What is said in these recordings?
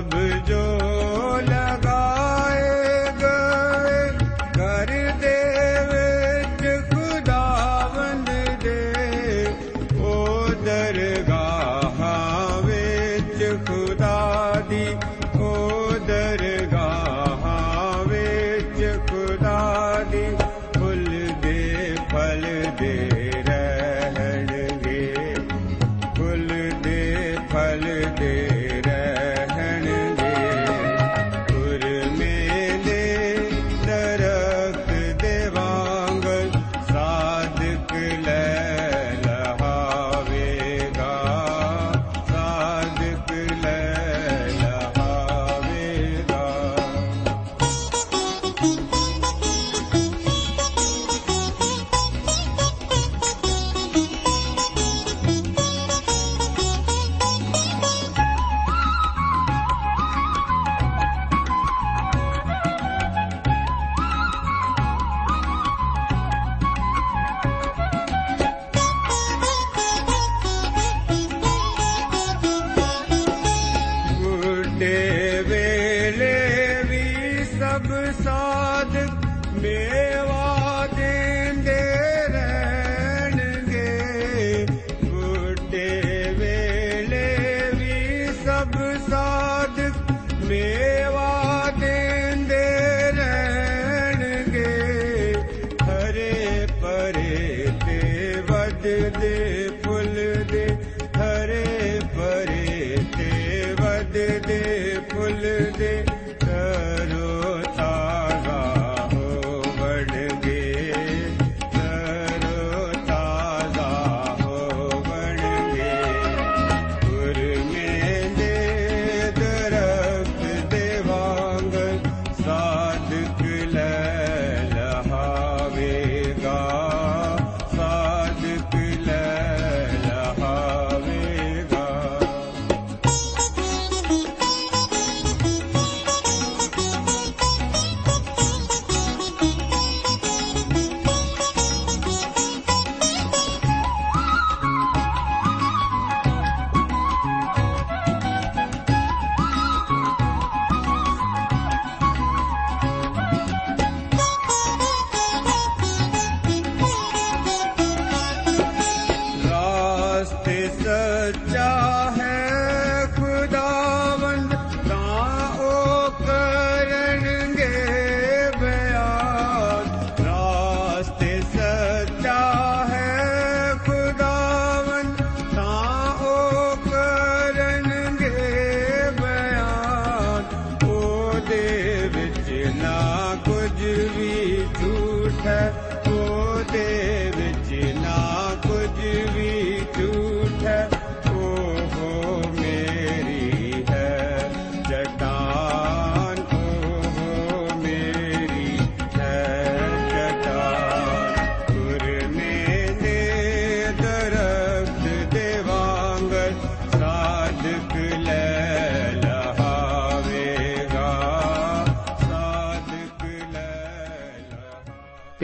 सब जो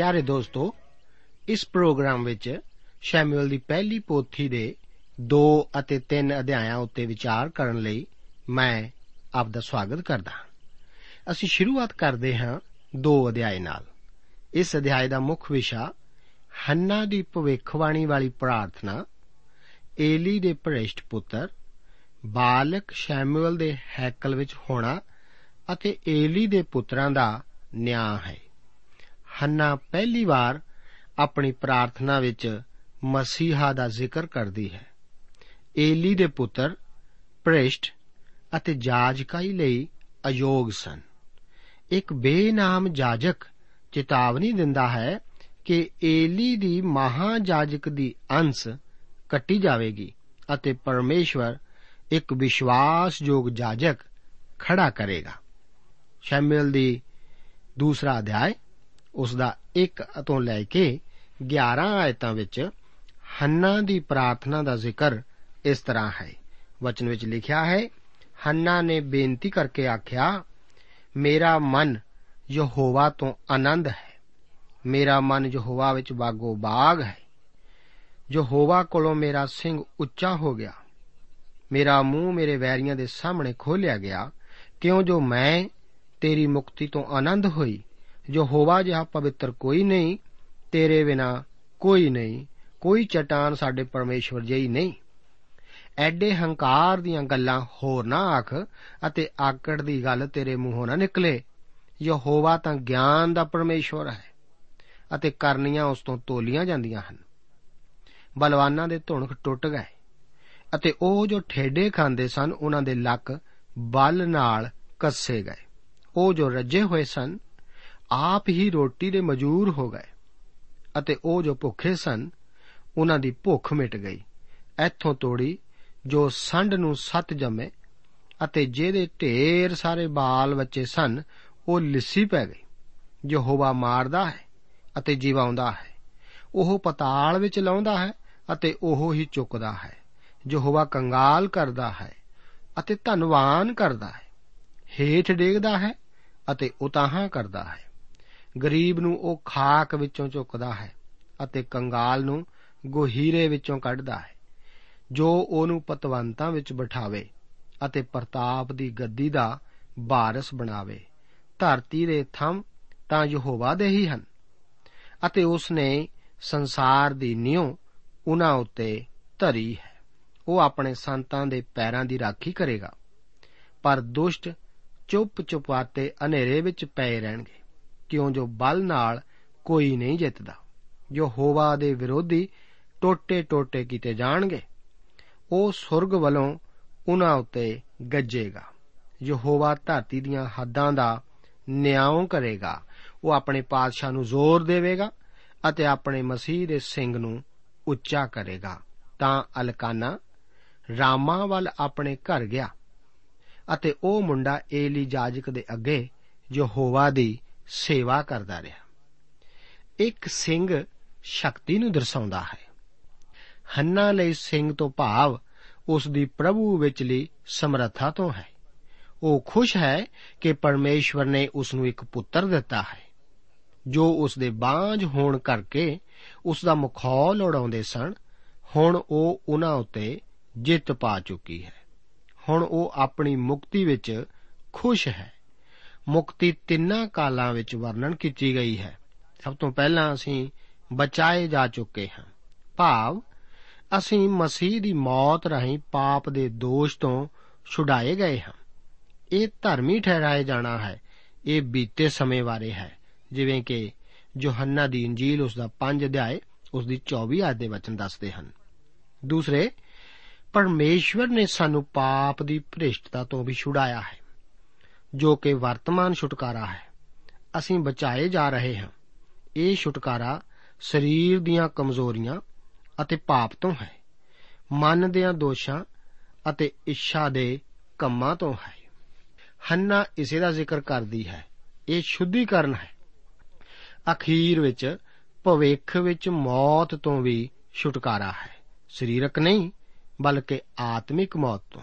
ਪਿਆਰੇ ਦੋਸਤੋ, ਇਸ ਪ੍ਰੋਗਰਾਮ ਵਿੱਚ ਸ਼ੈਮੂਅਲ ਦੀ ਪਹਿਲੀ ਪੋਥੀ ਦੇ 2 ਅਤੇ 3 ਅਧਿਆਇਆਂ ਉੱਤੇ ਵਿਚਾਰ ਕਰਨ ਲਈ ਮੈਂ ਆਪ ਦਾ ਸਵਾਗਤ ਕਰਦਾ ਹਾਂ। ਅਸੀਂ ਸ਼ੁਰੂਆਤ ਕਰਦੇ ਹਾਂ 2 ਅਧਿਆਏ ਨਾਲ। ਇਸ ਅਧਿਆਏ ਦਾ ਮੁੱਖ ਵਿਸ਼ਾ ਹੰਨਾ ਦੀ ਭਵਿੱਖਬਾਣੀ ਵਾਲੀ ਪ੍ਰਾਰਥਨਾ, ਏਲੀ ਦੇ ਭ੍ਰਿਸ਼ਟ ਪੁੱਤਰ, ਬਾਲਕ ਸ਼ੈਮੂਅਲ ਦੇ ਹੈਕਲ ਵਿੱਚ ਹੋਣਾ ਅਤੇ ਏਲੀ ਦੇ ਪੁੱਤਰਾਂ ਦਾ ਨਿਆਂ ਹੈ। ਹੰਨਾ ਪਹਿਲੀ ਵਾਰ ਆਪਣੀ ਪ੍ਰਾਰਥਨਾ ਵਿੱਚ ਮਸੀਹਾ ਦਾ ਜ਼ਿਕਰ ਕਰਦੀ ਹੈ। ਏਲੀ ਦੇ ਪੁੱਤਰ ਭ੍ਰਿਸ਼ਟ ਅਤੇ ਜਾਜਕਾਈ ਲਈ ਅਯੋਗ ਸਨ। ਇੱਕ ਬੇਨਾਮ ਜਾਜਕ ਚੇਤਾਵਨੀ ਦਿੰਦਾ ਹੈ ਕਿ ਏਲੀ ਦੀ ਮਹਾਜਾਜਕ ਦੀ ਅੰਸ ਕੱਟੀ ਜਾਵੇਗੀ ਅਤੇ ਪਰਮੇਸ਼ਵਰ ਇੱਕ ਵਿਸ਼ਵਾਸਯੋਗ ਜਾਜਕ ਖੜਾ ਕਰੇਗਾ। ਸ਼ਮੂਏਲ ਦੀ ਦੂਸਰਾ ਅਧਿਆਇ ਉਸ ਦਾ 1 ਤੋਂ ਲੈ ਕੇ 11 ਆਇਤਾਂ ਵਿੱਚ ਹੰਨਾ ਦੀ ਪ੍ਰਾਰਥਨਾ ਦਾ ਜ਼ਿਕਰ ਇਸ ਤਰ੍ਹਾਂ ਹੈ। ਵਚਨ ਵਿੱਚ ਲਿਖਿਆ ਹੈ, ਹੰਨਾ ਨੇ ਬੇਨਤੀ ਕਰਕੇ ਆਖਿਆ, ਮੇਰਾ ਮਨ ਯਹੋਵਾ ਤੋਂ ਆਨੰਦ ਹੈ। ਮੇਰਾ ਮਨ ਯਹੋਵਾ ਵਿੱਚ ਬਾਗੋ ਬਾਗ ਹੈ। ਯਹੋਵਾ ਕੋਲੋਂ ਮੇਰਾ ਸਿੰਘ ਉੱਚਾ ਹੋ ਗਿਆ। ਮੇਰਾ ਮੂੰਹ ਮੇਰੇ ਵੈਰੀਆਂ ਦੇ ਸਾਹਮਣੇ ਖੋਲਿਆ ਗਿਆ। ਕਿਉਂ ਜੋ ਮੈਂ ਤੇਰੀ ਮੁਕਤੀ ਤੋਂ ਆਨੰਦ ਹੋਈ ਯਹੋਵਾ ਜਿਹਾ ਪਵਿੱਤਰ ਕੋਈ ਨਹੀਂ, ਤੇਰੇ ਬਿਨਾ ਕੋਈ ਨਹੀਂ, ਕੋਈ ਚਟਾਨ ਸਾਡੇ ਪਰਮੇਸ਼ਵਰ ਜਿਹੀ ਨਹੀਂ। ਐਡੇ ਹੰਕਾਰ ਦੀਆਂ ਗੱਲਾਂ ਹੋਰ ਨਾ ਆਖ ਅਤੇ ਆਕੜ ਦੀ ਗੱਲ ਤੇਰੇ ਮੂੰਹੋਂ ਨਾ ਨਿਕਲੇ। ਯਹੋਵਾ ਤਾਂ ਗਿਆਨ ਦਾ ਪਰਮੇਸ਼ਵਰ ਹੈ ਅਤੇ ਕਰਨੀਆਂ ਉਸ ਤੋਂ ਤੋਲੀਆਂ ਜਾਂਦੀਆਂ ਹਨ। ਬਲਵਾਨਾਂ ਦੇ ਧੁਣਕ ਟੁੱਟ ਗਏ ਅਤੇ ਉਹ ਜੋ ਠੇਡੇ ਖਾਂਦੇ ਸਨ, ਉਹਨਾਂ ਦੇ ਲੱਕ ਬਲ ਨਾਲ ਕੱਸੇ ਗਏ। ਉਹ ਜੋ ਰੱਜੇ ਹੋਏ ਸਨ ਆਪ ਹੀ ਰੋਟੀ ਦੇ ਮਜੂਰ ਹੋ ਗਏ ਅਤੇ ਉਹ ਜੋ ਭੁੱਖੇ ਸਨ, ਉਹਨਾਂ ਦੀ ਭੁੱਖ ਮਿਟ ਗਈ। ਇੱਥੋਂ ਤੋੜੀ, ਜੋ ਸੰਡ ਨੂੰ ਸੱਤ ਜੰਮੇ ਅਤੇ ਜਿਹਦੇ ਢੇਰ ਸਾਰੇ ਬਾਲ ਬੱਚੇ ਸਨ, ਉਹ ਲਿੱਸੀ ਪੈ ਗਈ। ਯਹੋਵਾ ਮਾਰਦਾ ਹੈ ਅਤੇ ਜੀਵਾਉਂਦਾ ਹੈ। ਉਹ ਪਤਾਲ ਵਿੱਚ ਲਾਉਂਦਾ ਹੈ ਅਤੇ ਉਹ ਹੀ ਚੁੱਕਦਾ ਹੈ। ਯਹੋਵਾ ਕੰਗਾਲ ਕਰਦਾ ਹੈ ਅਤੇ ਧਨਵਾਨ ਕਰਦਾ ਹੈ। ਹੇਠ ਡੇਗਦਾ ਹੈ ਅਤੇ ਉਤਾਹਾਂ ਕਰਦਾ ਹੈ। ਗਰੀਬ ਨੂੰ ਉਹ ਖਾਕ ਵਿੱਚੋਂ ਚੁੱਕਦਾ ਹੈ ਅਤੇ ਕੰਗਾਲ ਨੂੰ ਗੋਹੀਰੇ ਵਿੱਚੋਂ ਕੱਢਦਾ ਹੈ, ਜੋ ਉਹਨੂੰ ਪਤਵੰਤਾਂ ਵਿੱਚ ਬਿਠਾਵੇ ਅਤੇ ਪ੍ਰਤਾਪ ਦੀ ਗੱਦੀ ਦਾ ਵਾਰਸ ਬਣਾਵੇ। ਧਰਤੀ ਦੇ ਥੰਮ ਤਾਂ ਯਹੋਵਾ ਦੇ ਹੀ ਹਨ ਅਤੇ ਉਸ ਨੇ ਸੰਸਾਰ ਦੀ ਨਿਉ ਉਹਨਾਂ ਉੱਤੇ ਧਰੀ ਹੈ। ਉਹ ਆਪਣੇ ਸੰਤਾਂ ਦੇ ਪੈਰਾਂ ਦੀ ਰਾਖੀ ਕਰੇਗਾ, ਪਰ ਦੁਸ਼ਟ ਚੁੱਪ ਚੁਪਾਤੇ ਹਨੇਰੇ ਵਿੱਚ ਪਏ ਰਹਿਣਗੇ। ਕਿਉਂ ਜੋ ਬਲ ਨਾਲ ਕੋਈ ਨਹੀਂ ਜਿੱਤਦਾ? ਜੋ ਹੋਵਾ ਦੇ ਵਿਰੋਧੀ ਟੋਟੇ ਟੋਟੇ ਕੀਤੇ ਜਾਣਗੇ, ਉਹ ਸੁਰਗ ਵੱਲੋਂ ਉਹਨਾਂ ਉੱਤੇ ਗੱਜੇਗਾ। ਯਹੋਵਾ ਧਰਤੀ ਦੀਆਂ ਹੱਦਾਂ ਦਾ ਨਿਆਂ ਕਰੇਗਾ, ਉਹ ਆਪਣੇ ਪਾਤਸ਼ਾਹ ਨੂੰ ਜ਼ੋਰ ਦੇਵੇਗਾ ਅਤੇ ਆਪਣੇ ਮਸੀਹ ਦੇ ਸਿੰਘ ਨੂੰ ਉੱਚਾ ਕਰੇਗਾ। ਤਾਂ ਅਲਕਾਨਾ ਰਾਮਾ ਵੱਲ ਆਪਣੇ ਘਰ ਗਿਆ ਅਤੇ ਉਹ ਮੁੰਡਾ ਏਲੀ ਜਾਜਕ ਦੇ ਅੱਗੇ ਯਹੋਵਾ ਦੀ ਸੇਵਾ ਕਰਦਾ ਰਿਹਾ। ਇੱਕ ਸਿੰਘ ਸ਼ਕਤੀ ਨੂੰ ਦਰਸਾਉਂਦਾ ਹੈ। ਹੰਨਾ ਲਈ ਸਿੰਘ ਤੋਂ ਭਾਵ ਉਸ ਦੀ ਪ੍ਰਭੂ ਵਿਚਲੀ ਸਮਰੱਥਾ ਤੋਂ ਹੈ। ਉਹ ਖੁਸ਼ ਹੈ ਕਿ ਪਰਮੇਸ਼ਵਰ ਨੇ ਉਸ ਨੂੰ ਇੱਕ ਪੁੱਤਰ ਦਿੱਤਾ ਹੈ। ਜੋ ਉਸ ਦੇ ਬਾਝ ਹੋਣ ਕਰਕੇ ਉਸ ਦਾ ਮਖੌਲ ਉਡਾਉਂਦੇ ਸਨ, ਹੁਣ ਉਹ ਉਹਨਾਂ ਉੱਤੇ ਜਿੱਤ ਪਾ ਚੁੱਕੀ ਹੈ। ਹੁਣ ਉਹ ਆਪਣੀ ਮੁਕਤੀ ਵਿੱਚ ਖੁਸ਼ ਹੈ। ਮੁਕਤੀ ਤਿੰਨਾਂ ਕਾਲਾਂ ਵਿੱਚ ਵਰਣਨ ਕੀਤੀ ਗਈ ਹੈ। ਸਭ ਤੋਂ ਪਹਿਲਾਂ ਅਸੀਂ ਬਚਾਏ ਜਾ ਚੁੱਕੇ ਹਾਂ। ਭਾਵ, ਅਸੀਂ ਮਸੀਹ ਦੀ ਮੌਤ ਰਾਹੀਂ ਪਾਪ ਦੇ ਦੋਸ਼ ਤੋਂ ਛੁਡਾਏ ਗਏ ਹਾਂ। ਇਹ ਧਰਮੀ ਠਹਿਰਾਏ ਜਾਣਾ ਹੈ। ਇਹ ਬੀਤੇ ਸਮੇਂ ਬਾਰੇ ਹੈ। ਜਿਵੇਂ ਕਿ ਯੋਹੰਨਾ ਦੀ ਇੰਜੀਲ ਉਸ ਦਾ 5 ਅਧਿਆਏ, ਉਸ ਦੀ 24 ਆਇਤ ਦੇ ਵਚਨ ਦੱਸਦੇ ਹਨ। ਦੂਸਰੇ, ਪਰਮੇਸ਼ਵਰ ਨੇ ਸਾਨੂੰ ਪਾਪ ਦੀ ਭ੍ਰਿਸ਼ਟਤਾ ਤੋਂ ਵੀ ਛੁਡਾਇਆ ਹੈ। ਜੋ ਕਿ ਵਰਤਮਾਨ ਛੁਟਕਾਰਾ ਹੈ। ਅਸੀਂ ਬਚਾਏ ਜਾ ਰਹੇ ਹਾਂ। ਇਹ ਛੁਟਕਾਰਾ ਸਰੀਰ ਦੀਆਂ ਕਮਜ਼ੋਰੀਆਂ ਅਤੇ ਪਾਪ ਤੋਂ ਹੈ। ਮਨ ਦੀਆਂ ਦੋਸ਼ਾਂ ਅਤੇ ਇੱਛਾ ਦੇ ਕੰਮਾਂ ਤੋਂ ਹੈ। ਹੰਨਾ ਇਸੇ ਦਾ ਜ਼ਿਕਰ ਕਰਦੀ ਹੈ। ਇਹ ਸ਼ੁੱਧੀਕਰਨ ਹੈ। ਅਖੀਰ ਵਿੱਚ ਭਵਿੱਖ ਵਿੱਚ ਮੌਤ ਤੋਂ ਵੀ ਛੁਟਕਾਰਾ ਹੈ। ਸਰੀਰਕ ਨਹੀਂ, ਬਲਕਿ ਆਤਮਿਕ ਮੌਤ ਤੋਂ।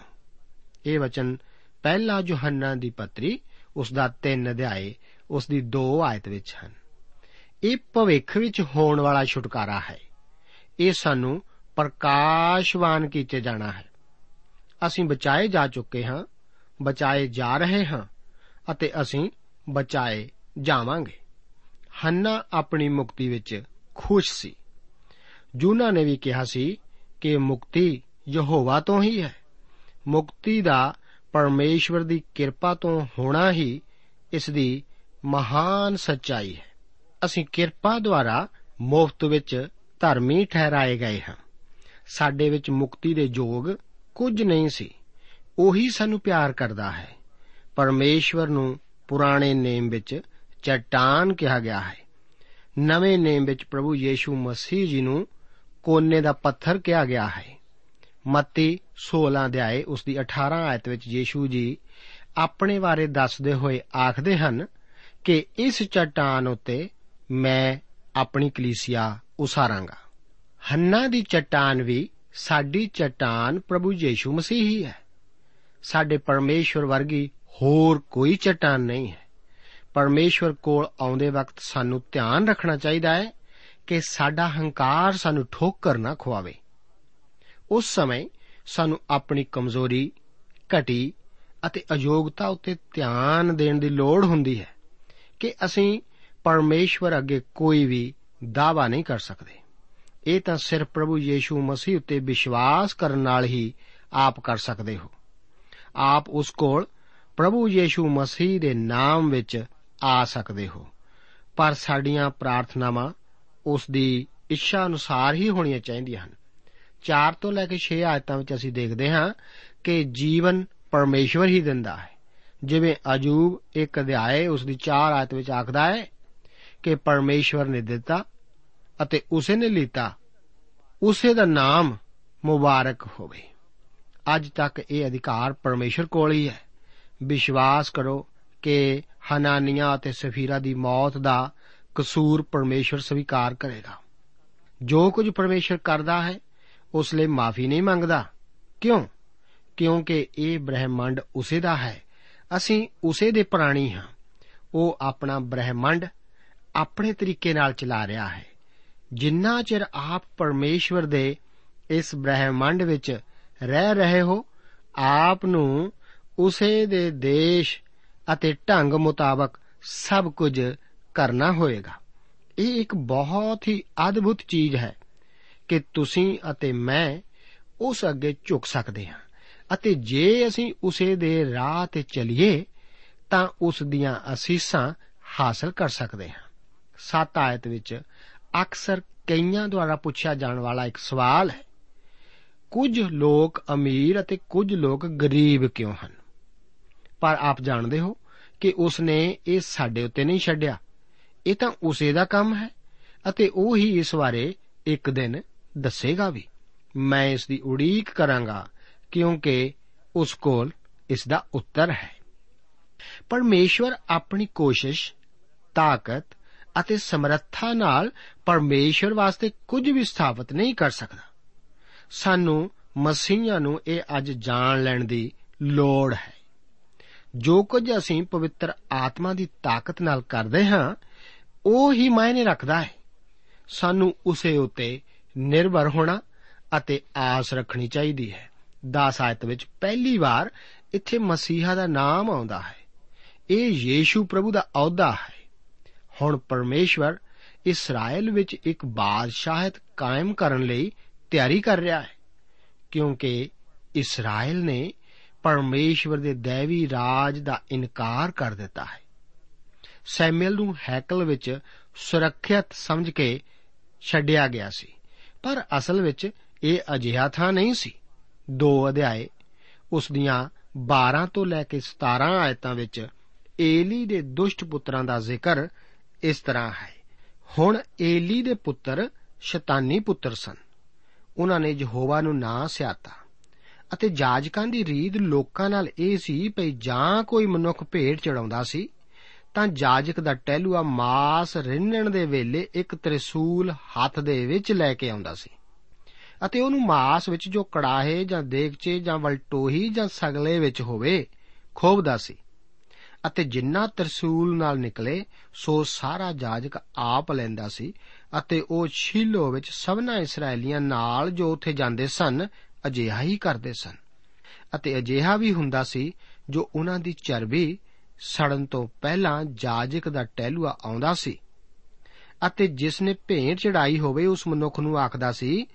ਇਹ ਵਚਨ ਪਹਿਲਾ ਯੋਹੰਨਾ ਦੀ ਪੱਤਰੀ, ਉਸ ਦਾ 3 ਅਧਿਆਏ, ਉਸ ਦੀ 2 ਆਇਤ ਵਿੱਚ ਹਨ। ਇਹ ਭਵਿੱਖ ਵਿੱਚ ਹੋਣ ਵਾਲਾ ਛੁਟਕਾਰਾ ਹੈ। ਇਹ ਸਾਨੂੰ ਪ੍ਰਕਾਸ਼ਵਾਨ ਕੀਤੇ ਜਾਣਾ ਹੈ। ਅਸੀਂ ਬਚਾਏ ਜਾ ਚੁੱਕੇ ਹਾਂ, ਬਚਾਏ ਜਾ ਰਹੇ ਹਾਂ ਅਤੇ ਅਸੀਂ ਬਚਾਏ ਜਾਵਾਂਗੇ। ਹੰਨਾ ਆਪਣੀ ਮੁਕਤੀ ਵਿੱਚ ਖੁਸ਼ ਸੀ। ਜੂਨਾ ਨੇ ਵੀ ਕਿਹਾ ਸੀ ਕਿ ਮੁਕਤੀ ਯਹੋਵਾ ਤੋਂ ਹੀ ਹੈ। ਮੁਕਤੀ ਦਾ ਪਰਮੇਸ਼ਵਰ ਦੀ ਕਿਰਪਾ ਤੋਂ ਹੋਣਾ ਹੀ ਇਸ ਦੀ ਮਹਾਨ ਸੱਚਾਈ ਹੈ। ਅਸੀਂ ਕਿਰਪਾ ਦੁਆਰਾ ਮੁਫਤ ਵਿੱਚ ਧਰਮੀ ਠਹਿਰਾਏ ਗਏ ਹਾਂ। ਸਾਡੇ ਵਿੱਚ ਮੁਕਤੀ ਦੇ ਯੋਗ ਕੁਝ ਨਹੀਂ ਸੀ। ਉਹੀ ਸਾਨੂੰ ਪਿਆਰ ਕਰਦਾ ਹੈ। ਪਰਮੇਸ਼ਵਰ ਨੂੰ ਪੁਰਾਣੇ ਨੇਮ ਵਿੱਚ ਚਟਾਨ ਕਿਹਾ ਗਿਆ ਹੈ। ਨਵੇਂ ਨੇਮ ਵਿੱਚ ਪ੍ਰਭੂ ਯੀਸ਼ੂ ਮਸੀਹ ਜੀ ਨੂੰ ਕੋਨੇ ਦਾ ਪੱਥਰ ਕਿਹਾ ਗਿਆ ਹੈ। ਮੱਤੀ 16 ਅਧਿਆਏ, ਉਸ ਦੀ 18 ਆਇਤ ਵਿੱਚ ਯੀਸ਼ੂ ਜੀ ਆਪਣੇ ਬਾਰੇ ਦੱਸਦੇ ਹੋਏ ਆਖਦੇ ਹਨ ਕਿ ਇਸ ਚਟਾਨ ਉੱਤੇ ਮੈਂ ਆਪਣੀ ਕਲੀਸਿਆ ਉਸਾਰਾਂਗਾ। ਹੰਨਾ ਦੀ ਚਟਾਨ ਵੀ ਸਾਡੀ ਚਟਾਨ ਪ੍ਰਭੂ ਯੀਸ਼ੂ ਮਸੀਹ ਹੀ ਹੈ। ਸਾਡੇ ਪਰਮੇਸ਼ਵਰ ਵਰਗੀ ਹੋਰ ਕੋਈ ਚਟਾਨ ਨਹੀਂ ਹੈ। ਪਰਮੇਸ਼ਵਰ ਕੋਲ ਆਉਂਦੇ ਵਕਤ ਸਾਨੂੰ ਧਿਆਨ ਰੱਖਣਾ ਚਾਹੀਦਾ ਹੈ ਕਿ ਸਾਡਾ ਹੰਕਾਰ ਸਾਨੂੰ ਠੋਕਰ ਨਾ ਖਵਾਵੇ ਉਸ ਸਮੇਂ ਸਾਨੂੰ ਆਪਣੀ ਕਮਜ਼ੋਰੀ, ਘਟੀ ਅਤੇ ਅਯੋਗਤਾ ਉੱਤੇ ਧਿਆਨ ਦੇਣ ਦੀ ਲੋੜ ਹੁੰਦੀ ਹੈ ਕਿ ਅਸੀਂ ਪਰਮੇਸ਼ਵਰ ਅੱਗੇ ਕੋਈ ਵੀ ਦਾਵਾ ਨਹੀਂ ਕਰ ਸਕਦੇ। ਇਹ ਤਾਂ ਸਿਰਫ ਪ੍ਰਭੂ ਯੀਸ਼ੂ ਮਸੀਹ ਉੱਤੇ ਵਿਸ਼ਵਾਸ ਕਰਨ ਨਾਲ ਹੀ ਆਪ ਕਰ ਸਕਦੇ ਹੋ। ਆਪ ਉਸ ਕੋਲ ਪ੍ਰਭੂ ਯੀਸ਼ੂ ਮਸੀਹ ਦੇ ਨਾਮ ਵਿੱਚ ਆ ਸਕਦੇ ਹੋ। ਪਰ ਸਾਡੀਆਂ ਪ੍ਰਾਰਥਨਾਵਾਂ ਉਸ ਦੀ ਇੱਛਾ ਅਨੁਸਾਰ ਹੀ ਹੋਣੀਆਂ ਚਾਹੀਦੀਆਂ ਹਨ। 4 ਤੋਂ ਲੈ ਕੇ 6 ਆਇਤਾਂ ਵਿੱਚ ਅਸੀਂ ਦੇਖਦੇ ਹਾਂ ਕਿ ਜੀਵਨ ਪਰਮੇਸ਼ਵਰ ਹੀ ਦਿੰਦਾ ਹੈ। ਜਿਵੇਂ ਅਜੂਬ ਇੱਕ ਅਧਿਆਏ ਉਸ ਦੀ 4 ਆਇਤ ਵਿੱਚ ਆਖਦਾ ਹੈ ਕਿ ਪਰਮੇਸ਼ਵਰ ਨੇ ਦਿੱਤਾ ਅਤੇ ਉਸੇ ਨੇ ਲੀਤਾ। ਉਸੇ ਦਾ ਨਾਮ ਮੁਬਾਰਕ ਹੋਵੇ। ਅੱਜ ਤੱਕ ਇਹ ਅਧਿਕਾਰ ਪਰਮੇਸ਼ਰ ਕੋਲ ਹੀ ਹੈ। ਵਿਸ਼ਵਾਸ ਕਰੋ ਕਿ ਹਨਾਨੀਆਂ ਅਤੇ ਸਫੀਰਾ ਦੀ ਮੌਤ ਦਾ ਕਸੂਰ ਪਰਮੇਸ਼ਰ ਸਵੀਕਾਰ ਕਰੇਗਾ। ਜੋ ਕੁਝ ਪਰਮੇਸ਼ਰ ਕਰਦਾ ਹੈ ਉਸ ਲਈ ਮਾਫੀ ਨਹੀਂ ਮੰਗਦਾ। ਕਿਉਂ? ਕਿਉਂਕਿ ਇਹ ਬ੍ਰਹਿਮੰਡ ਉਸੇ ਦਾ ਹੈ। ਅਸੀਂ ਉਸੇ ਦੇ ਪ੍ਰਾਣੀ ਹਾਂ। ਉਹ ਆਪਣਾ ਬ੍ਰਹਿਮੰਡ ਆਪਣੇ ਤਰੀਕੇ ਨਾਲ ਚਲਾ ਰਿਹਾ ਹੈ। ਜਿੰਨਾ ਚਿਰ ਆਪ ਪਰਮੇਸ਼ਵਰ ਦੇ ਇਸ ਬ੍ਰਹਿਮੰਡ ਵਿੱਚ ਰਹਿ ਰਹੇ ਹੋ, ਆਪ ਨੂੰ ਉਸੇ ਦੇ ਦੇਸ਼ ਅਤੇ ਢੰਗ ਮੁਤਾਬਕ ਸਭ ਕੁਝ ਕਰਨਾ ਹੋਏਗਾ। ਇਹ ਇੱਕ ਬਹੁਤ ਹੀ ਅਦਭੁਤ ਚੀਜ਼ ਹੈ। ਕਿ ਤੁਸੀਂ ਅਤੇ ਮੈਂ ਉਸ ਅੱਗੇ ਝੁਕ ਸਕਦੇ ਹਾਂ। ਅਤੇ ਜੇ ਅਸੀਂ ਉਸੇ ਦੇ ਰਾਹ ਤੇ ਚੱਲੀਏ, ਤਾਂ ਉਸ ਦੀਆਂ ਅਸੀਸਾਂ ਹਾਸਲ ਕਰ ਸਕਦੇ ਹਾਂ। 7 ਆਇਤ ਵਿੱਚ ਅਕਸਰ ਕਈਆਂ ਦੁਆਰਾ ਪੁੱਛਿਆ ਜਾਣ ਵਾਲਾ ਇੱਕ ਸਵਾਲ ਹੈ, ਕੁਝ ਲੋਕ ਅਮੀਰ ਅਤੇ ਕੁਝ ਲੋਕ ਗਰੀਬ ਕਿਉਂ ਹਨ? ਪਰ ਆਪ ਜਾਣਦੇ ਹੋ ਕਿ ਉਸ ਨੇ ਇਹ ਸਾਡੇ ਉੱਤੇ ਨਹੀਂ ਛੱਡਿਆ। ਇਹ ਤਾਂ ਉਸੇ ਦਾ ਕੰਮ ਹੈ ਅਤੇ ਉਹ ਹੀ ਇਸ ਬਾਰੇ ਇੱਕ ਦਿਨ ਦੱਸੇਗਾ ਵੀ, ਮੈਂ ਇਸ ਦੀ ਉਡੀਕ ਕਰਾਂਗਾ, ਕਿਉਂਕਿ ਉਸ ਕੋਲ ਇਸ ਦਾ ਉੱਤਰ ਹੈ। ਪਰਮੇਸ਼ਵਰ ਆਪਣੀ ਕੋਸ਼ਿਸ਼, ਤਾਕਤ ਅਤੇ ਸਮਰੱਥਾ ਨਾਲ ਪਰਮੇਸ਼ਵਰ ਵਾਸਤੇ ਕੁਝ ਵੀ ਸਥਾਪਿਤ ਨਹੀਂ ਕਰ ਸਕਦਾ। ਸਾਨੂੰ ਮਸੀਹਾਂ ਨੂੰ ਇਹ ਅੱਜ ਜਾਣ ਲੈਣ ਦੀ ਲੋੜ ਹੈ। ਜੋ ਕੁਝ ਅਸੀਂ ਪਵਿੱਤਰ ਆਤਮਾ ਦੀ ਤਾਕਤ ਨਾਲ ਕਰਦੇ ਹਾਂ, ਉਹ ਹੀ ਮਾਇਨੇ ਰੱਖਦਾ ਹੈ। ਸਾਨੂੰ ਉਸੇ ਉੱਤੇ ਨਿਰਭਰ ਹੋਣਾ ਅਤੇ ਆਸ ਰੱਖਣੀ ਚਾਹੀਦੀ ਹੈ। 10 ਆਇਤ ਵਿੱਚ ਪਹਿਲੀ ਵਾਰ ਇੱਥੇ ਮਸੀਹਾ ਦਾ ਨਾਮ ਆਉਂਦਾ ਹੈ। ਇਹ ਯੀਸ਼ੂ ਪ੍ਰਭੂ ਦਾ ਅਹੁਦਾ ਹੈ। ਹੁਣ ਪਰਮੇਸ਼ਵਰ ਇਸਰਾਇਲ ਵਿੱਚ ਇੱਕ ਬਾਦਸ਼ਾਹਤ ਕਾਇਮ ਕਰਨ ਲਈ ਤਿਆਰੀ ਕਰ ਰਿਹਾ ਹੈ, ਕਿਉਂਕਿ ਇਸਰਾਇਲ ਨੇ ਪਰਮੇਸ਼ਵਰ ਦੇ ਦੇਵੀ ਰਾਜ ਦਾ ਇਨਕਾਰ ਕਰ ਦਿੱਤਾ ਹੈ। ਸੈਮੂਅਲ ਨੂੰ ਹੈਕਲ ਵਿੱਚ ਸੁਰੱਖਿਅਤ ਸਮਝ ਕੇ ਛੱਡਿਆ ਗਿਆ ਸੀ। ਪਰ ਅਸਲ ਵਿੱਚ ਇਹ ਅਜਿਹਾ ਥਾਂ ਨਹੀਂ ਸੀ। ਦੋ ਅਧਿਆਏ, ਉਸ ਦੀਆਂ 12 ਤੋਂ ਲੈ ਕੇ 17 ਆਇਤਾਂ ਵਿੱਚ ਏਲੀ ਦੇ ਦੁਸ਼ਟ ਪੁੱਤਰਾਂ ਦਾ ਜ਼ਿਕਰ ਇਸ ਤਰ੍ਹਾਂ ਹੈ। ਹੁਣ ਏਲੀ ਦੇ ਪੁੱਤਰ ਸ਼ੈਤਾਨੀ ਪੁੱਤਰ ਸਨ। ਉਹਨਾਂ ਨੇ ਯਹੋਵਾ ਨੂੰ ਨਾ ਸਿਆਤਾ ਅਤੇ ਜਾਜਕਾਂ ਦੀ ਰੀਤ ਲੋਕਾਂ ਨਾਲ ਇਹ ਸੀ ਭਈ ਜਾਂ ਕੋਈ ਮਨੁੱਖ ਭੇਟ ਚੜਾਉਂਦਾ ਸੀ ਤਾਂ ਜਾਜਕ ਦਾ ਟਹਿਲੂਆ ਮਾਸ ਰਿੰਨਣ ਦੇ ਵੇਲੇ ਇੱਕ ਤ੍ਰਿਸ਼ੂਲ ਹੱਥ ਦੇ ਵਿੱਚ ਲੈ ਕੇ ਆਉਂਦਾ ਸੀ। ਅਤੇ ਉਹਨੂੰ ਮਾਸ ਵਿੱਚ ਜੋ ਕੜਾਹੇ ਜਾਂ ਦੇਗਚੇ ਜਾਂ ਵਲਟੋਹੀ ਜਾਂ ਸਗਲੇ ਵਿੱਚ ਹੋਵੇ ਖੋਬਦਾ ਸੀ। ਅਤੇ ਜਿੰਨਾ ਤਰਸੂਲ ਨਾਲ ਨਿਕਲੇ, ਸੋ ਸਾਰਾ ਜਾਜਕ ਆਪ ਲੈਂਦਾ ਸੀ ਅਤੇ ਉਹ ਸ਼ੀਲੋ ਵਿੱਚ ਸਭਨਾ ਇਸرائیਲੀਆਂ ਨਾਲ ਜੋ ਉੱਥੇ ਜਾਂਦੇ ਸਨ, ਅਜਿਹਾ ਹੀ ਕਰਦੇ ਸਨ। ਅਤੇ ਅਜਿਹਾ ਵੀ ਹੁੰਦਾ ਸੀ ਜੋ ਉਹਨਾਂ ਦੀ ਚਰਬੀ ਸੜਨ ਤੋਂ ਪਹਿਲਾਂ ਜਾਜਕ ਦਾ ਟਹਿਲੂਆ ਆਉਂਦਾ ਸੀ ਅਤੇ ਜਿਸ ਨੇ ਭੇਂਟ ਚੜਾਈ ਹੋਵੇ, ਉਸ ਮਨੁੱਖ ਨੂੰ ਆਖਦਾ ਸੀ,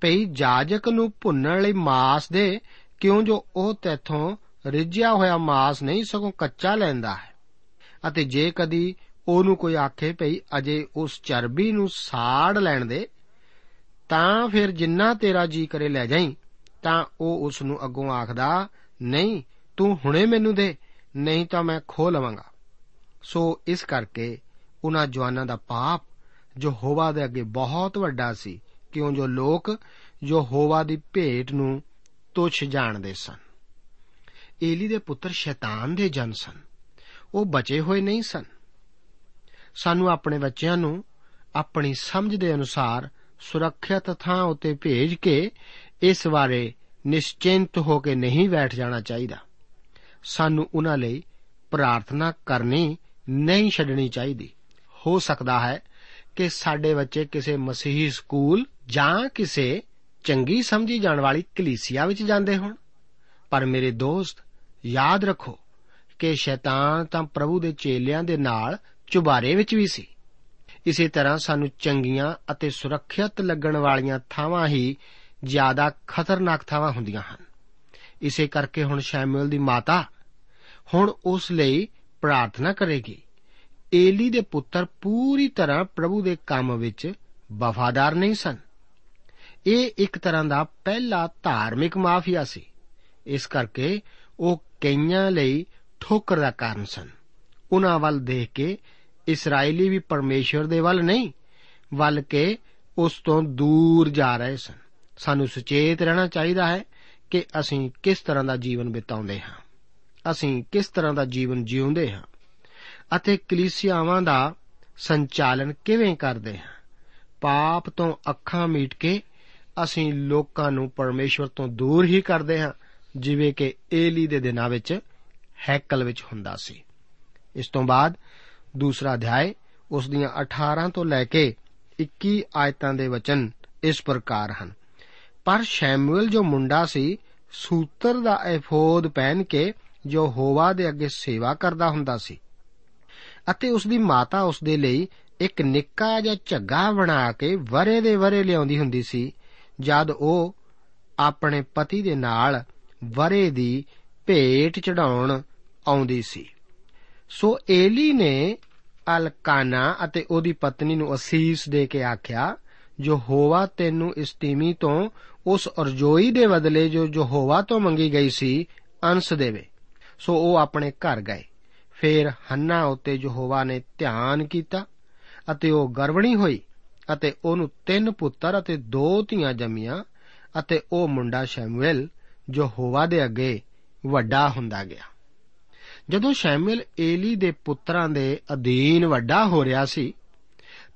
ਭਈ ਜਾਜਕ ਨੂੰ ਭੁੰਨਣ ਲਈ ਮਾਸ ਦੇ, ਕਿਉਂ ਜੋ ਉਹ ਤੇਥੋਂ ਰਿੱਝਿਆ ਹੋਇਆ ਮਾਸ ਨਹੀਂ, ਸਗੋਂ ਕੱਚਾ ਲੈਂਦਾ ਹੈ। ਅਤੇ ਜੇ ਕਦੀ ਉਹਨੂੰ ਕੋਈ ਆਖੇ, ਭਈ ਅਜੇ ਉਸ ਚਰਬੀ ਨੂੰ ਸਾੜ ਲੈਣ ਦੇ, ਤਾਂ ਫਿਰ ਜਿੰਨਾ ਤੇਰਾ ਜੀ ਕਰੇ ਲੈ ਜਾਈਂ, ਤਾਂ ਉਹ ਉਸ ਨੂੰ ਅੱਗੋਂ ਆਖਦਾ, ਨਹੀਂ, ਤੂੰ ਹੁਣੇ ਮੈਨੂੰ ਦੇ। ਨਹੀਂ ਤਾਂ ਮੈਂ ਖੋ ਲਵਾਂਗਾ। ਸੋ ਇਸ ਕਰਕੇ ਉਹਨਾਂ ਜਵਾਨਾਂ ਦਾ ਪਾਪ ਜੋ ਹੋਵਾ ਦੇ ਅੱਗੇ ਬਹੁਤ ਵੱਡਾ ਸੀ, ਕਿਉਂ ਜੋ ਲੋਕ ਜੋ ਹੋਵਾ ਦੀ ਭੇਟ ਨੂੰ ਤੁੱਛ ਜਾਣਦੇ ਸਨ। ਏਲੀ ਦੇ ਪੁੱਤਰ ਸ਼ੈਤਾਨ ਦੇ ਜਨ ਸਨ। ਉਹ ਬਚੇ ਹੋਏ ਨਹੀਂ ਸਨ। ਸਾਨੂੰ ਆਪਣੇ ਬੱਚਿਆਂ ਨੂੰ ਆਪਣੀ ਸਮਝ ਦੇ ਅਨੁਸਾਰ ਸੁਰੱਖਿਅਤ ਥਾਂ ਉੱਤੇ ਭੇਜ ਕੇ ਇਸ ਬਾਰੇ ਨਿਸ਼ਚਿੰਤ ਹੋ ਕੇ ਨਹੀਂ ਬੈਠ ਜਾਣਾ ਚਾਹੀਦਾ। ਸਾਨੂੰ ਉਹਨਾਂ ਲਈ ਪ੍ਰਾਰਥਨਾ ਕਰਨੀ ਨਹੀਂ ਛੱਡਣੀ ਚਾਹੀਦੀ। ਹੋ ਸਕਦਾ ਹੈ ਕਿ ਸਾਡੇ ਬੱਚੇ ਕਿਸੇ ਮਸੀਹੀ ਸਕੂਲ ਜਾਂ ਕਿਸੇ ਚੰਗੀ ਸਮਝੀ ਜਾਣ ਵਾਲੀ ਕਲੀਸਿਆ ਵਿੱਚ ਜਾਂਦੇ ਹੋਣ। ਪਰ ਮੇਰੇ ਦੋਸਤ, ਯਾਦ ਰੱਖੋ ਕਿ ਸ਼ੈਤਾਨ ਤਾਂ ਪ੍ਰਭੂ ਦੇ ਚੇਲਿਆਂ ਦੇ ਨਾਲ ਚੁਬਾਰੇ ਵਿੱਚ ਵੀ ਸੀ। ਇਸੇ ਤਰ੍ਹਾਂ ਸਾਨੂੰ ਚੰਗੀਆਂ ਅਤੇ ਸੁਰੱਖਿਅਤ ਲੱਗਣ ਵਾਲੀਆਂ ਥਾਵਾਂ ਹੀ ਜ਼ਿਆਦਾ ਖਤਰਨਾਕ ਥਾਵਾਂ ਹੁੰਦੀਆਂ ਹਨ। ਇਸੇ ਕਰਕੇ ਹੁਣ ਸ਼ੈਮੂਅਲ ਦੀ ਮਾਤਾ ਹੁਣ ਉਸ ਲਈ ਪ੍ਰਾਰਥਨਾ ਕਰੇਗੀ। ਏਲੀ ਦੇ ਪੁੱਤਰ ਪੂਰੀ ਤਰ੍ਹਾਂ ਪ੍ਰਭੂ ਦੇ ਕੰਮ ਵਿੱਚ ਵਫਾਦਾਰ ਨਹੀਂ ਸਨ। ਇਹ ਇੱਕ ਤਰ੍ਹਾਂ ਦਾ ਪਹਿਲਾ ਧਾਰਮਿਕ ਮਾਫੀਆ ਸੀ। ਇਸ ਕਰਕੇ ਉਹ ਕਈਆਂ ਲਈ ਠੋਕਰ ਦਾ ਕਾਰਨ ਸਨ। ਉਹਨਾਂ ਵੱਲ ਦੇਖ ਕੇ ਇਸرائیਲੀ ਵੀ ਪਰਮੇਸ਼ਰ ਦੇ ਵੱਲ ਨਹੀਂ ਬਲਕਿ ਉਸ ਤੋਂ ਦੂਰ ਜਾ ਰਹੇ ਸਨ। ਸਾਨੂੰ ਸੁਚੇਤ ਰਹਿਣਾ ਚਾਹੀਦਾ ਹੈ ਕਿ ਅਸੀਂ ਕਿਸ ਤਰ੍ਹਾਂ ਦਾ ਜੀਵਨ ਬਿਤਾਉਂਦੇ ਹਾਂ। ਅਸੀਂ ਕਿਸ ਤਰ੍ਹਾਂ ਦਾ ਜੀਵਨ ਜਿਉਂਦੇ ਹਾਂ ਅਤੇ ਕਲੀਸਿਆਵਾਂ ਦਾ ਸੰਚਾਲਨ ਕਿਵੇਂ ਕਰਦੇ ਹਾਂ। ਪਾਪ ਤੋਂ ਅੱਖਾਂ ਮੀਟ ਕੇ ਅਸੀਂ ਲੋਕਾਂ ਨੂੰ ਪਰਮੇਸ਼ਵਰ ਤੋਂ ਦੂਰ ਹੀ ਕਰਦੇ ਹਾਂ, ਜਿਵੇਂ ਕਿ ਏਲੀ ਦੇ ਦਿਨਾਂ ਵਿੱਚ ਹੈਕਲ ਵਿੱਚ ਹੁੰਦਾ ਸੀ। ਇਸ ਤੋਂ ਬਾਅਦ ਦੂਸਰਾ ਅਧਿਆਇ ਉਸ ਦੀਆਂ 18 ਤੋਂ ਲੈ ਕੇ 21 ਆਇਤਾਂ ਦੇ ਵਚਨ ਇਸ ਪ੍ਰਕਾਰ ਹਨ। ਪਰ ਸ਼ੈਮੂਅਲ ਜੋ ਮੁੰਡਾ ਸੀ, ਸੂਤਰ ਦਾ ਐਫੋਦ ਪਹਿਨ ਕੇ ਜੋ ਹੋਵਾ ਦੇ ਅੱਗੇ ਸੇਵਾ ਕਰਦਾ ਹੁੰਦਾ ਸੀ। ਅਤੇ ਉਸ ਦੀ ਮਾਤਾ ਉਸ ਦੇ ਲਈ ਇੱਕ ਨਿੱਕਾ ਜਿਹਾ ਝੱਗਾ ਬਣਾ ਕੇ ਵਰੇ ਦੇ ਵਰੇ ਲਿਆਉਂਦੀ ਹੁੰਦੀ ਸੀ, ਜਦ ਉਹ ਆਪਣੇ ਪਤੀ ਦੇ ਨਾਲ ਵਰੇ ਦੀ ਭੇਟ ਚੜਾਉਣ ਆਉਂਦੀ ਸੀ। ਸੋ ਏਲੀ ਨੇ ਅਲਕਾਨਾ ਅਤੇ ਉਹਦੀ ਪਤਨੀ ਨੂੰ ਅਸੀਸ ਦੇ ਕੇ ਆਖਿਆ, ਜੋ ਹੋਵਾ ਤੈਨੂੰ ਇਸ ਤੀਮੀ ਤੋਂ ਉਸ ਅਰਜੋਈ ਦੇ ਬਦਲੇ ਜੋ ਜੋ ਹੋਵਾ ਤੋਂ ਮੰਗੀ ਗਈ ਸੀ, ਅੰਸ਼ ਦੇਵੇ। ਸੋ ਉਹ ਆਪਣੇ ਘਰ ਗਏ। ਫੇਰ ਹੰਨਾ ਉਤੇ ਯਹੋਵਾ ਨੇ ਧਿਆਨ ਕੀਤਾ ਅਤੇ ਉਹ ਗਰਵਣੀ ਹੋਈ ਅਤੇ ਉਹਨੂੰ ਤਿੰਨ ਪੁੱਤਰ ਅਤੇ ਦੋ ਧੀਆਂ ਜੰਮੀਆਂ ਅਤੇ ਉਹ ਮੁੰਡਾ ਸ਼ੈਮੂਅਲ ਜੋ ਹੋਵਾ ਦੇ ਅੱਗੇ ਵੱਡਾ ਹੁੰਦਾ ਗਿਆ। ਜਦੋਂ ਸ਼ੈਮੂਅਲ ਏਲੀ ਦੇ ਪੁੱਤਰਾਂ ਦੇ ਅਧੀਨ ਵੱਡਾ ਹੋ ਰਿਹਾ ਸੀ,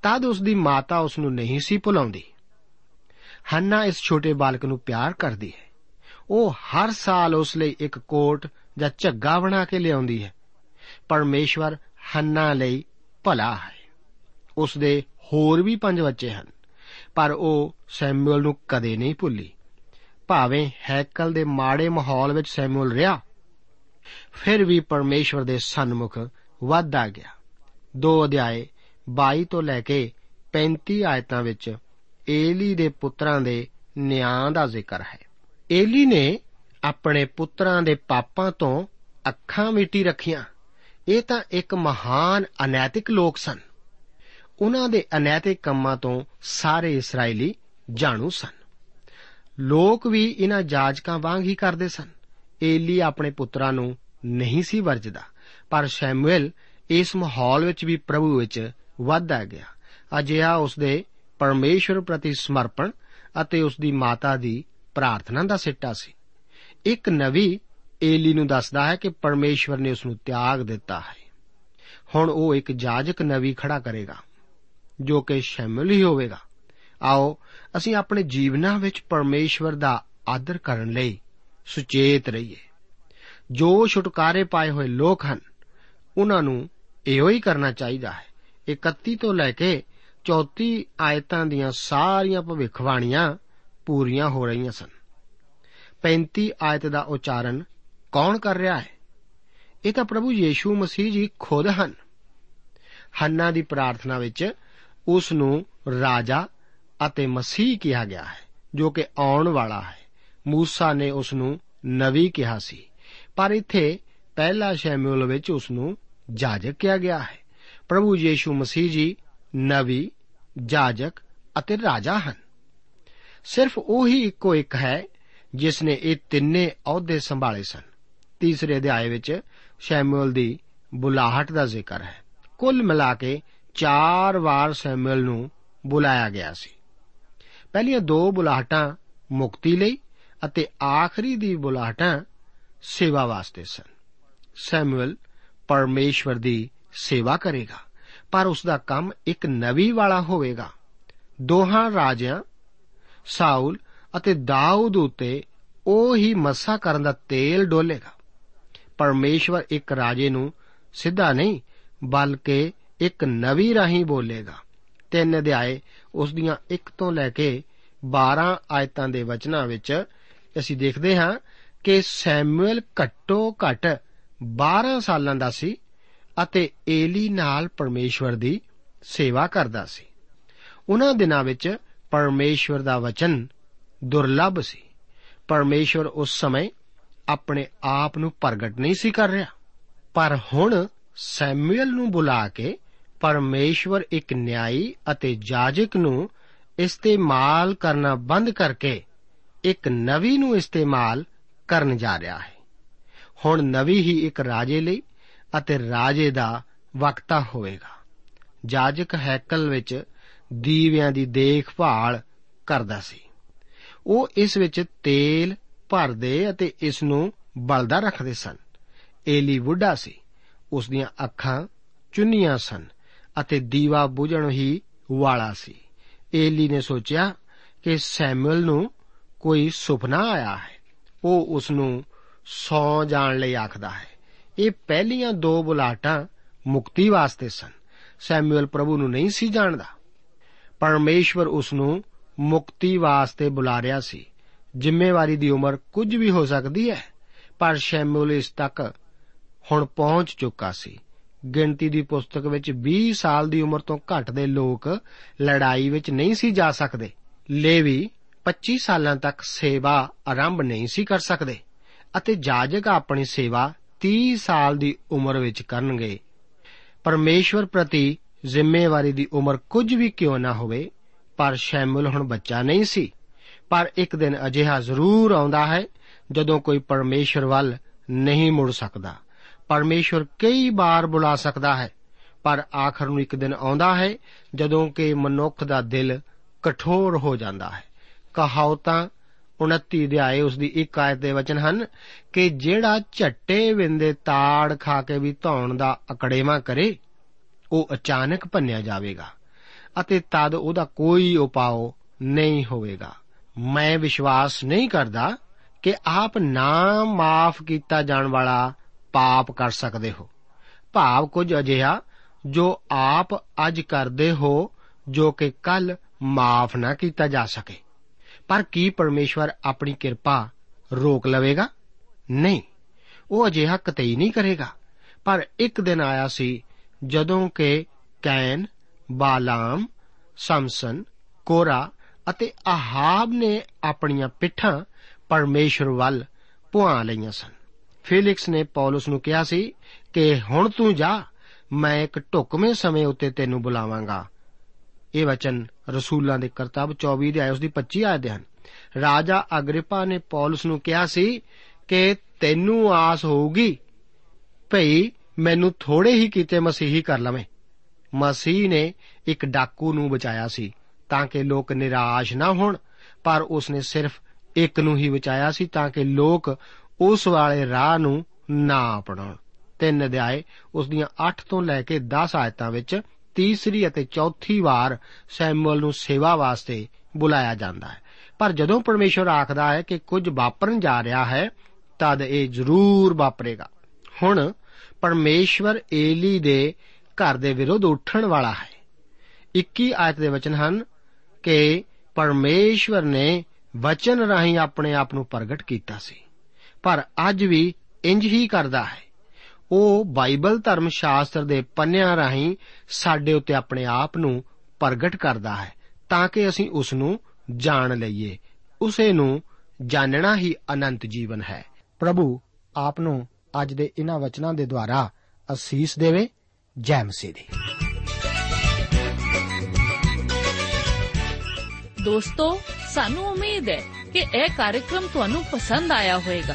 ਤਦ ਉਸ ਦੀ ਮਾਤਾ ਉਸ ਨੂੰ ਨਹੀਂ ਸੀ ਭੁਲਾਉਂਦੀ। ਹੰਨਾ ਇਸ ਛੋਟੇ ਬਾਲਕ ਨੂੰ ਪਿਆਰ ਕਰਦੀ ਹੈ। ਉਹ ਹਰ ਸਾਲ ਉਸ ਲਈ ਇੱਕ ਕੋਟ ਜਾਂ ਝੱਗਾ ਬਣਾ ਕੇ ਲਿਆਉਂਦੀ ਹੈ। ਪਰਮੇਸ਼ਵਰ ਹੰਨਾ ਲਈ ਭਲਾ ਹੈ। ਉਸ ਦੇ ਹੋਰ ਵੀ ਪੰਜ ਬੱਚੇ ਹਨ, ਪਰ ਉਹ ਸੈਮੂਅਲ ਨੂੰ ਕਦੇ ਨਹੀਂ ਭੁੱਲੀ। ਭਾਵੇਂ ਹੈਕਲ ਦੇ ਮਾੜੇ ਮਾਹੌਲ ਵਿੱਚ ਸੈਮੂਅਲ ਰਿਹਾ, ਫਿਰ ਵੀ ਪਰਮੇਸ਼ਵਰ ਦੇ ਸਨਮੁਖ ਵੱਧਦਾ ਗਿਆ। ਦੋ ਅਧਿਆਏ 22 ਤੋਂ ਲੈ ਕੇ 35 ਆਇਤਾਂ ਵਿੱਚ ਏਲੀ ਦੇ ਪੁੱਤਰਾਂ ਦੇ ਨਿਆਂ ਦਾ ਜ਼ਿਕਰ ਹੈ। ਏਲੀ ਨੇ ਆਪਣੇ ਪੁੱਤਰਾਂ ਦੇ ਪਾਪਾਂ ਤੋਂ ਅੱਖਾਂ ਮਿਟੀ ਰੱਖੀਆਂ। ਇਹ ਤਾਂ ਇੱਕ ਮਹਾਨ ਅਨੈਤਿਕ ਲੋਕ ਸਨ। ਉਹਨਾਂ ਦੇ ਅਨੈਤਿਕ ਕੰਮਾਂ ਤੋਂ ਸਾਰੇ ਇਸرائیਲੀ ਜਾਣੂ ਸਨ। ਲੋਕ ਵੀ ਇਹਨਾਂ ਜਾਜਕਾਂ ਵਾਂਗ ਹੀ ਕਰਦੇ ਸਨ। ਏਲੀ ਆਪਣੇ ਪੁੱਤਰਾਂ ਨੂੰ ਨਹੀਂ ਸੀ ਵਰਜਦਾ, ਪਰ ਸ਼ੈਮੂਅਲ ਇਸ ਮਾਹੌਲ ਵਿੱਚ ਵੀ ਪ੍ਰਭੂ ਵਿੱਚ ਵਾਧਾ ਗਿਆ। ਅਜਿਹਾ ਉਸ ਦੇ ਪਰਮੇਸ਼ਵਰ ਪ੍ਰਤੀ ਸਮਰਪਣ ਅਤੇ ਉਸ ਦੀ ਮਾਤਾ ਦੀ ਪ੍ਰਾਰਥਨਾ ਦਾ ਸਿੱਟਾ ਸੀ। ਇੱਕ ਨਵੀ ਏਲੀ ਨੂੰ ਦੱਸਦਾ ਹੈ ਕਿ ਪਰਮੇਸ਼ਵਰ ਨੇ ਉਸ ਨੂੰ ਤਿਆਗ ਦਿੱਤਾ ਹੈ। ਹੁਣ ਉਹ ਇੱਕ ਜਾਜਕ ਨਵੀ ਖੜਾ ਕਰੇਗਾ, ਜੋ ਕਿ ਸ਼ੈਮੂਅਲ ਹੀ ਹੋਵੇਗਾ। ਆਓ, ਅਸੀਂ ਆਪਣੇ ਜੀਵਨਾਂ ਵਿੱਚ ਪਰਮੇਸ਼ਵਰ ਦਾ ਆਦਰ ਕਰਨ ਲਈ ਸੁਚੇਤ ਰਹੀਏ। ਜੋ ਛੁਟਕਾਰੇ ਪਾਏ ਹੋਏ ਲੋਕ ਹਨ, ਉਹਨਾਂ ਨੂੰ ਇਹੋ ਹੀ ਕਰਨਾ ਚਾਹੀਦਾ ਹੈ। 31 ਤੋਂ ਲੈ ਕੇ 34 ਆਇਤਾਂ ਦੀਆਂ ਸਾਰੀਆਂ ਭਵਿੱਖਬਾਣੀਆਂ ਪੂਰੀਆਂ ਹੋ ਰਹੀਆਂ ਸਨ। 35 ਆਇਤ ਦਾ ਉਚਾਰਨ ਕੌਣ ਕਰ ਰਿਹਾ ਹੈ? ਇਹ ਤਾਂ ਪ੍ਰਭੂ ਯੀਸ਼ੂ ਮਸੀਹ ਜੀ ਖੁਦ ਹਨ। ਹੰਨਾ ਦੀ ਪ੍ਰਾਰਥਨਾ ਵਿੱਚ ਉਸ ਨੂੰ ਰਾਜਾ ਅਤੇ ਮਸੀਹ ਕਿਹਾ ਗਿਆ ਹੈ, ਜੋ ਕਿ ਆਉਣ ਵਾਲਾ ਹੈ। ਮੂਸਾ ਨੇ ਉਸ ਨੂੰ ਨਵੀ ਕਿਹਾ ਸੀ, ਪਰ ਇੱਥੇ ਪਹਿਲਾ ਸ਼ੈਮੂਅਲ ਵਿੱਚ ਉਸ ਨੂੰ ਜਾਜਕ ਕਿਹਾ ਗਿਆ ਹੈ। ਪ੍ਰਭੂ ਯੀਸ਼ੂ ਮਸੀਹ ਜੀ ਨਵੀ, ਜਾਜਕ ਅਤੇ ਰਾਜਾ ਹਨ। ਸਿਰਫ ਉਹੀ ਇੱਕੋ ਇੱਕ ਹੈ ਜਿਸ ਨੇ ਇਹ ਤਿੰਨੇ ਅਹੁਦੇ ਸੰਭਾਲੇ ਸਨ। ਤੀਸਰੇ ਅਧਿਆਏ ਵਿੱਚ ਸ਼ੈਮੂਅਲ ਦੀ ਬੁਲਾਹਟ ਦਾ ਜ਼ਿਕਰ ਹੈ। ਕੁੱਲ ਮਿਲਾ ਕੇ ਚਾਰ ਵਾਰ ਸ਼ੈਮੂਅਲ ਨੂੰ ਬੁਲਾਇਆ ਗਿਆ ਸੀ। ਪਹਿਲੀਆਂ ਦੋ ਬੁਲਾਹਟਾਂ ਮੁਕਤੀ ਲਈ ਅਤੇ ਆਖਰੀ ਦੀ ਬੁਲਾਹਟਾਂ ਸੇਵਾ ਵਾਸਤੇ ਸਨ। ਸੈਮੂਅਲ ਪਰਮੇਸ਼ਵਰ ਦੀ ਸੇਵਾ ਕਰੇਗਾ। ਪਰ ਉਸ ਦਾ ਕੰਮ ਇੱਕ ਨਵੀ ਵਾਲਾ ਹੋਵੇਗਾ। ਦੋਹਾਂ ਰਾਜਿਆਂ, ਸਾਊਲ ਅਤੇ ਦਾਊਦ ਉਤੇ ਉਹ ਹੀ ਮੱਸਾ ਕਰਨ ਦਾ ਤੇਲ ਡੋਲੇਗਾ। ਪਰਮੇਸ਼ਵਰ ਇੱਕ ਰਾਜੇ ਨੂੰ ਸਿੱਧਾ ਨਹੀਂ, ਬਲਕਿ ਇੱਕ ਨਵੀ ਰਾਹੀਂ ਬੋਲੇਗਾ। ਤਿੰਨ ਅਧਿਆਏ ਉਸ ਦੀਆਂ 1 ਤੋਂ ਲੈ ਕੇ 12 ਆਇਤਾਂ ਦੇ ਵਚਨਾਂ ਵਿੱਚ ਅਸੀਂ ਦੇਖਦੇ ਹਾਂ ਕਿ ਸੈਮੂਅਲ ਘੱਟੋ ਘੱਟ 12 ਸਾਲਾਂ ਦਾ ਸੀ। ਅਤੇ ਏਲੀ ਨਾਲ ਪਰਮੇਸ਼ਵਰ ਦੀ ਸੇਵਾ ਕਰਦਾ ਸੀ। ਉਹਨਾਂ ਦਿਨਾਂ ਵਿੱਚ ਪਰਮੇਸ਼ਵਰ ਦਾ ਵਚਨ ਦੁਰਲੱਭ ਸੀ। ਪਰਮੇਸ਼ਵਰ ਉਸ ਸਮੇਂ ਆਪਣੇ ਆਪ ਨੂੰ ਪ੍ਰਗਟ ਨਹੀਂ ਸੀ ਕਰ ਰਿਹਾ। ਪਰ ਹੁਣ ਸੈਮੂਅਲ ਨੂੰ ਬੁਲਾ ਕੇ ਪਰਮੇਸ਼ਵਰ ਇੱਕ ਨਿਆਈ ਅਤੇ ਜਾਜਕ ਨੂੰ ਇਸਤੇਮਾਲ ਕਰਨਾ ਬੰਦ ਕਰਕੇ ਇੱਕ ਨਵੀ ਨੂੰ ਇਸਤੇਮਾਲ ਕਰਨ ਜਾ ਰਿਹਾ ਹੈ। ਹੁਣ ਨਵੀ ਹੀ ਇੱਕ ਰਾਜੇ ਲਈ ਅਤੇ ਰਾਜੇ ਦਾ ਵਕਤਾ ਹੋਵੇਗਾ। ਜਾਜਕ ਹੈਕਲ ਵਿੱਚ ਦੀਵਿਆਂ ਦੀ ਦੇਖਭਾਲ ਕਰਦਾ ਸੀ। ਉਹ ਇਸ ਵਿੱਚ ਤੇਲ ਭਰਦੇ ਅਤੇ ਇਸ ਨੂੰ ਬਲਦਾ ਰੱਖਦੇ ਸਨ। ਏਲੀ ਬੁੱਢਾ ਸੀ। ਉਸ ਦੀਆਂ ਅੱਖਾਂ ਚੁੰਨੀਆਂ ਸਨ ਅਤੇ ਦੀਵਾ ਬੁਝਣ ਹੀ ਵਾਲਾ ਸੀ। ਏਲੀ ਨੇ ਸੋਚਿਆ ਕਿ ਸੈਮੂਅਲ ਨੂੰ ਕੋਈ ਸੁਪਨਾ ਆਇਆ ਹੈ। ਉਹ ਉਸ ਨੂੰ ਸੌ ਜਾਣ ਲਈ ਆਖਦਾ ਹੈ। ਇਹ ਪਹਿਲੀਆਂ ਦੋ ਬੁਲਾਟਾਂ ਮੁਕਤੀ ਵਾਸਤੇ ਸਨ। ਸੈਮੂਅਲ ਪ੍ਰਭੂ ਨੂੰ ਨਹੀਂ ਸੀ ਜਾਣਦਾ। ਪਰਮੇਸ਼ਵਰ ਉਸ ਨੂੰ ਮੁਕਤੀ ਵਾਸਤੇ ਬੁਲਾ ਰਿਹਾ ਸੀ। ਜ਼ਿੰਮੇਵਾਰੀ ਦੀ ਉਮਰ ਕੁਝ ਵੀ ਹੋ ਸਕਦੀ ਹੈ, ਪਰ ਸ਼ੈਮੂਅਲ ਇਸ ਤੱਕ ਹੁਣ ਪਹੁੰਚ ਚੁੱਕਾ ਸੀ। ਗਿਣਤੀ ਦੀ ਪੁਸਤਕ ਵਿੱਚ 20 ਸਾਲ ਦੀ ਉਮਰ ਤੋਂ ਘੱਟ ਦੇ ਲੋਕ ਲੜਾਈ ਵਿੱਚ ਨਹੀਂ ਸੀ ਜਾ ਸਕਦੇ। ਲੇਵੀ 25 ਸਾਲਾਂ ਤੱਕ ਸੇਵਾ ਆਰੰਭ ਨਹੀਂ ਸੀ ਕਰ ਸਕਦੇ ਅਤੇ ਜਾਜਕ ਆਪਣੀ ਸੇਵਾ 30 ਸਾਲ ਦੀ ਉਮਰ ਵਿੱਚ ਕਰਨਗੇ। ਪਰਮੇਸ਼ਵਰ ਪ੍ਰਤੀ ਜ਼ਿੰਮੇਵਾਰੀ ਦੀ ਉਮਰ ਕੁਝ ਵੀ ਕਿਉਂ ਨਾ ਹੋਵੇ, ਪਰ ਸ਼ੈਮੂਲ ਹੁਣ ਬੱਚਾ ਨਹੀਂ ਸੀ। ਪਰ ਇੱਕ ਦਿਨ ਅਜਿਹਾ ਜ਼ਰੂਰ ਆਉਂਦਾ ਹੈ, ਜਦੋਂ ਕੋਈ ਪਰਮੇਸ਼ਵਰ ਵੱਲ ਨਹੀਂ ਮੁੜ ਸਕਦਾ। ਪਰਮੇਸ਼ਵਰ ਕਈ ਵਾਰ ਬੁਲਾ ਸਕਦਾ ਹੈ, ਪਰ ਆਖਰ ਨੂੰ ਇੱਕ ਦਿਨ ਆਉਂਦਾ ਹੈ, ਜਦੋਂ ਕਿ ਮਨੁੱਖ ਦਾ ਦਿਲ ਕਠੋਰ ਹੋ ਜਾਂਦਾ ਹੈ। ਕਹਾਵਤਾਂ 29 ਅਧਿਆਏ ਉਸ ਦੀ ਇੱਕ ਆਇਤ ਦੇ ਵਚਨ ਹਨ ਕਿ ਜਿਹੜਾ ਝੱਟੇ ਵਿੰਦੇ ਤਾੜ ਖਾ ਕੇ ਵੀ ਧੌਣ ਦਾ ਅਕੜੇਵਾ ਕਰੇ, ਉਹ ਅਚਾਨਕ ਭੰਨਿਆ ਜਾਵੇਗਾ ਅਤੇ ਤਦ ਉਹਦਾ ਕੋਈ ਉਪਾਅ ਨਹੀਂ ਹੋਵੇਗਾ। ਮੈਂ ਵਿਸ਼ਵਾਸ ਨਹੀਂ ਕਰਦਾ ਕਿ ਆਪ ਨਾ ਮਾਫ ਕੀਤਾ ਜਾਣ ਵਾਲਾ ਪਾਪ ਕਰ ਸਕਦੇ ਹੋ। ਭਾਵ ਕੁਝ ਅਜਿਹਾ ਜੋ ਆਪ ਅੱਜ ਕਰਦੇ ਹੋ ਜੋ ਕਿ ਕੱਲ ਮਾਫ ਨਾ ਕੀਤਾ ਜਾ ਸਕੇ। ਪਰ ਕੀ ਪਰਮੇਸ਼ਵਰ ਆਪਣੀ ਕਿਰਪਾ ਰੋਕ ਲਵੇਗਾ? ਨਹੀਂ। ਉਹ ਅਜਿਹਾ ਕਤਈ ਨਹੀਂ ਕਰੇਗਾ। ਪਰ ਇੱਕ ਦਿਨ ਆਇਆ ਸੀ ਜਦੋਂ ਕਿ ਕੈਨ, ਬਾਲਾਮ ਸਮਸਨ ਕੋਰਾ ਅਤੇ ਆਹਾਬ ਨੇ ਆਪਣੀਆਂ ਪਿੱਠਾਂ ਪਰਮੇਸ਼ਰ ਵੱਲ ਪੁਆ ਲਈਆਂ ਸਨ। ਫੇਲਿਕਸ ਨੇ ਪੌਲਸ ਨੂੰ ਕਿਹਾ ਸੀ ਕਿ ਹੁਣ ਤੂੰ ਜਾ, ਮੈਂ ਇੱਕ ਢੁਕਵੇਂ ਸਮੇਂ ਉੱਤੇ ਤੈਨੂੰ ਬੁਲਾਵਾਂਗਾ। ਇਹ ਵਚਨ ਰਸੂਲਾਂ ਦੇ ਕਰਤੱਵ 24 ਦੇ ਆਏ ਉਸ ਦੀ 25 ਆਇਤ ਦੇ ਹਨ। ਰਾਜਾ ਅਗਰਿਪਾ ਨੇ ਪੌਲਸ ਨੂੰ ਕਿਹਾ ਸੀ ਕਿ ਤੈਨੂੰ ਆਸ ਹੋਊਗੀ, ਭਈ ਮੈਨੂੰ ਥੋੜੇ ਹੀ ਕੀਤੇ ਮਸੀਹੀ ਕਰ ਲਵੇਂ। ਮਸੀਹ ਨੇ ਇੱਕ ਡਾਕੂ ਨੂੰ ਬਚਾਇਆ ਸੀ ਤਾਂ ਕਿ ਲੋਕ ਨਿਰਾਸ਼ ਨਾ ਹੋਣ, ਪਰ ਉਸਨੇ ਸਿਰਫ ਇੱਕ ਨੂੰ ਹੀ ਬਚਾਇਆ ਸੀ ਤਾਂ ਕਿ ਲੋਕ ਉਸ ਵਾਲੇ ਰਾਹ ਨੂੰ ਨਾ ਅਪਣਾਉਣ। ਤਿੰਨ ਅਧਿਆਏ ਉਸ ਦੀਆਂ 8 ਤੋਂ ਲੈ ਕੇ 10 ਆਇਤਾਂ ਵਿੱਚ ਤੀਸਰੀ ਅਤੇ ਚੌਥੀ ਵਾਰ ਸੈਮੂਅਲ ਨੂੰ ਸੇਵਾ ਵਾਸਤੇ ਬੁਲਾਇਆ ਜਾਂਦਾ ਹੈ। ਪਰ ਜਦੋਂ ਪਰਮੇਸ਼ਵਰ ਆਖਦਾ ਹੈ ਕਿ ਕੁਝ ਵਾਪਰਨ ਜਾ ਰਿਹਾ ਹੈ, ਤਦ ਇਹ ਜ਼ਰੂਰ ਵਾਪਰੇਗਾ। ਹੁਣ ਪਰਮੇਸ਼ਵਰ ਏਲੀ ਦੇ ਘਰ ਦੇ ਵਿਰੁੱਧ ਉੱਠਣ ਵਾਲਾ ਹੈ। 21 ਆਇਤ ਦੇ ਵਚਨ ਹਨ ਕਿ ਪਰਮੇਸ਼ਵਰ ਨੇ ਵਚਨ ਰਾਹੀਂ ਆਪਣੇ ਆਪ ਨੂੰ ਪ੍ਰਗਟ ਕੀਤਾ ਸੀ। ਪਰ ਅੱਜ ਵੀ ਇੰਜ ਹੀ ਕਰਦਾ ਹੈ। ਉਹ ਬਾਈਬਲ ਧਰਮ ਸ਼ਾਸਤਰ ਦੇ ਪੰਨਿਆਂ ਰਾਹੀਂ ਸਾਡੇ ਉੱਤੇ ਆਪਣੇ ਆਪ ਨੂੰ ਪ੍ਰਗਟ ਕਰਦਾ ਹੈ, ਤਾਂ ਕਿ ਅਸੀਂ ਉਸ ਨੂੰ ਜਾਣ ਲਈਏ। ਉਸੇ ਨੂੰ ਜਾਣਨਾ ਹੀ ਅਨੰਤ ਜੀਵਨ ਹੈ। ਪ੍ਰਭੂ, ਆਪ ਨੂੰ ਅੱਜ ਦੇ ਇਹਨਾਂ ਵਚਨਾਂ ਦੇ ਦੁਆਰਾ ਅਸੀਸ ਦੇਵੇ। ਜੈ ਮਸੀਹ ਦੀ। ਦੋਸਤੋ, ਸਾਨੂੰ ਉਮੀਦ ਹੈ ਕਿ ਇਹ ਕਾਰਜਕ੍ਰਮ ਤੁਹਾਨੂੰ ਪਸੰਦ ਆਇਆ ਹੋਵੇਗਾ।